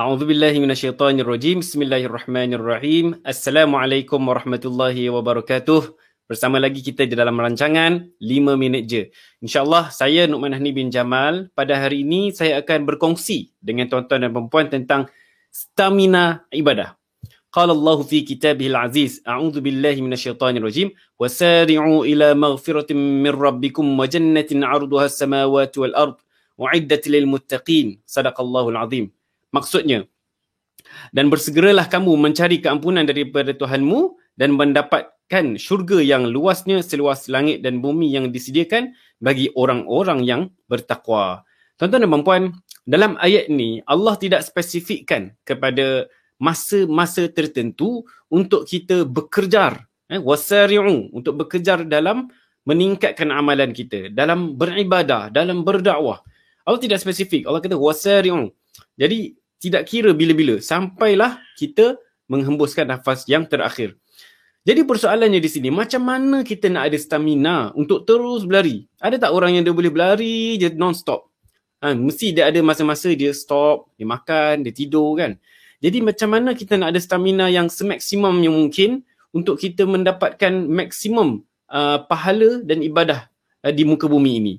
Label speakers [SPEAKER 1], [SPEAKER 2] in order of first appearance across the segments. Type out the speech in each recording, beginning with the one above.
[SPEAKER 1] A'udzu billahi minasyaitonir rajim. Bismillahirrahmanirrahim. Assalamualaikum warahmatullahi wabarakatuh. Bersama lagi kita di dalam rancangan 5 minit je. InsyaAllah saya Nukman Hni bin Jamal. Pada hari ini saya akan berkongsi dengan tuan-tuan dan perempuan tentang stamina ibadah. قال الله في كتابه العزيز أعوذ بالله من الشيطان الرجيم وسارعوا إلى مغفرة من ربكم وجنة عرضها السماوات والأرض وعدة للمتقين صدق الله العظيم Maksudnya, dan bersegeralah kamu mencari keampunan daripada Tuhanmu dan mendapatkan syurga yang luasnya seluas langit dan bumi yang disediakan bagi orang-orang yang bertakwa. Tuan-tuan dan puan dalam ayat ni Allah tidak spesifikkan kepada masa-masa tertentu untuk kita bekerjar eh, wasari'u untuk bekerjar dalam meningkatkan amalan kita dalam beribadah dalam berdakwah. Allah tidak spesifik. Allah kata wasari'u. Jadi tidak kira bila-bila. Sampailah kita menghembuskan nafas yang terakhir. Jadi persoalannya di sini macam mana kita nak ada stamina untuk terus berlari? Ada tak orang yang dia boleh berlari je non-stop? Ha, mesti dia ada masa-masa dia stop dia makan dia tidur kan? Jadi macam mana kita nak ada stamina yang semaksimum yang mungkin untuk kita mendapatkan maksimum uh, pahala dan ibadah uh, di muka bumi ini.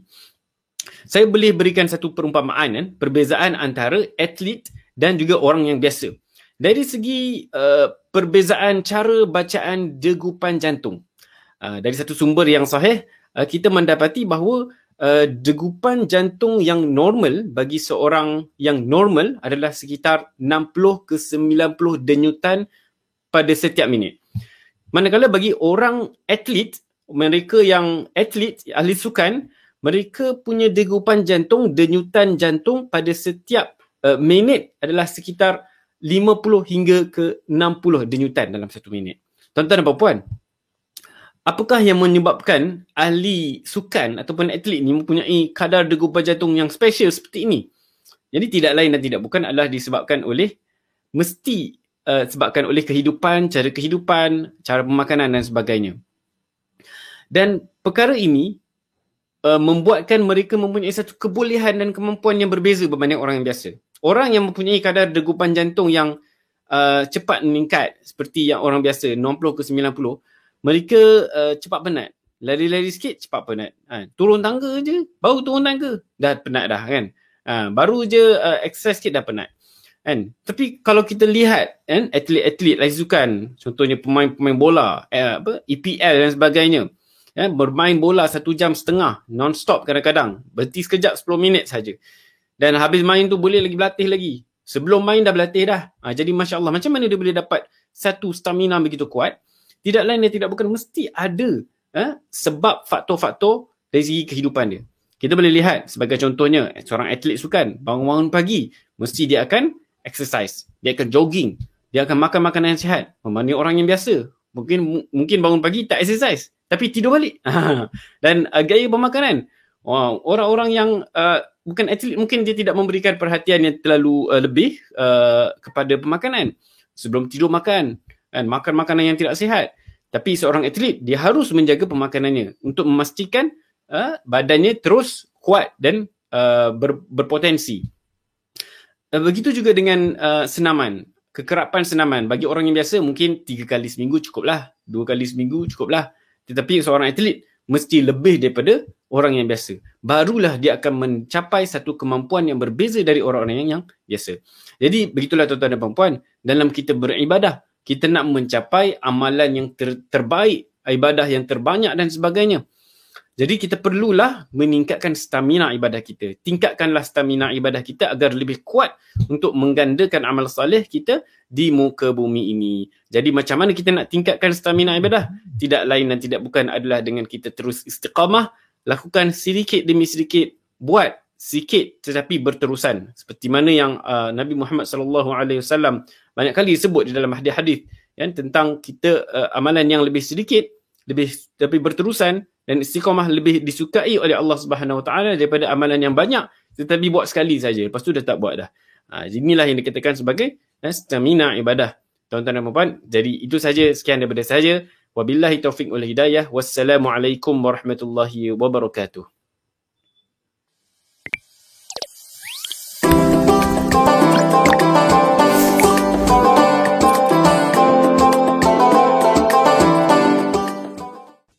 [SPEAKER 1] Saya boleh berikan satu perumpamaan kan, perbezaan antara atlet dan juga orang yang biasa. Dari segi uh, perbezaan cara bacaan degupan jantung. Uh, dari satu sumber yang sahih, uh, kita mendapati bahawa uh, degupan jantung yang normal bagi seorang yang normal adalah sekitar 60 ke 90 denyutan pada setiap minit. Manakala bagi orang atlet, mereka yang atlet, ahli sukan, mereka punya degupan jantung, denyutan jantung pada setiap uh, minit adalah sekitar 50 hingga ke 60 denyutan dalam satu minit. Tuan-tuan dan puan apakah yang menyebabkan ahli sukan ataupun atlet ni mempunyai kadar degupan jantung yang special seperti ini? Jadi tidak lain dan tidak bukan adalah disebabkan oleh mesti uh, sebabkan oleh kehidupan, cara kehidupan, cara pemakanan dan sebagainya. Dan perkara ini uh, membuatkan mereka mempunyai satu kebolehan dan kemampuan yang berbeza berbanding orang yang biasa. Orang yang mempunyai kadar degupan jantung yang uh, cepat meningkat seperti yang orang biasa 90 ke 90 mereka uh, cepat penat. Lari-lari sikit cepat penat. Ha, turun tangga je, baru turun tangga dah penat dah kan. Ha, baru je uh, exercise sikit dah penat. Kan? Tapi kalau kita lihat kan atlet-atlet lari sukan, contohnya pemain-pemain bola, eh, apa EPL dan sebagainya. Eh, bermain bola satu jam setengah non-stop kadang-kadang. Berhenti sekejap 10 minit saja. Dan habis main tu boleh lagi berlatih lagi. Sebelum main dah berlatih dah. Ha, jadi Masya Allah, macam mana dia boleh dapat satu stamina begitu kuat? tidak lain dan tidak bukan mesti ada eh, sebab faktor-faktor dari segi kehidupan dia. Kita boleh lihat sebagai contohnya seorang atlet sukan bangun-bangun pagi mesti dia akan exercise, dia akan jogging, dia akan makan makanan yang sihat. Membanding orang yang biasa, mungkin mungkin bangun pagi tak exercise tapi tidur balik. Dan uh, gaya bermakanan. Orang-orang yang uh, bukan atlet mungkin dia tidak memberikan perhatian yang terlalu uh, lebih uh, kepada pemakanan. Sebelum tidur makan, kan makan makanan yang tidak sihat. Tapi seorang atlet dia harus menjaga pemakanannya untuk memastikan uh, badannya terus kuat dan uh, ber, berpotensi. Uh, begitu juga dengan uh, senaman. Kekerapan senaman. Bagi orang yang biasa mungkin tiga kali seminggu cukuplah dua kali seminggu cukuplah. Tetapi seorang atlet mesti lebih daripada orang yang biasa. Barulah dia akan mencapai satu kemampuan yang berbeza dari orang-orang yang, biasa. Jadi begitulah tuan-tuan dan puan-puan. Dalam kita beribadah kita nak mencapai amalan yang ter- terbaik, ibadah yang terbanyak dan sebagainya. Jadi kita perlulah meningkatkan stamina ibadah kita. Tingkatkanlah stamina ibadah kita agar lebih kuat untuk menggandakan amal soleh kita di muka bumi ini. Jadi macam mana kita nak tingkatkan stamina ibadah? Tidak lain dan tidak bukan adalah dengan kita terus istiqamah, lakukan sedikit demi sedikit, buat sikit tetapi berterusan seperti mana yang uh, Nabi Muhammad sallallahu alaihi wasallam banyak kali disebut di dalam hadis-hadis ya tentang kita uh, amalan yang lebih sedikit lebih tapi berterusan dan istiqamah lebih disukai oleh Allah Subhanahu wa taala daripada amalan yang banyak tetapi buat sekali saja lepas tu dah tak buat dah. Ha inilah yang dikatakan sebagai uh, stamina ibadah. Tuan-tuan dan puan jadi itu saja sekian daripada saya. Wabillahi taufik wal hidayah. Wassalamualaikum warahmatullahi wabarakatuh.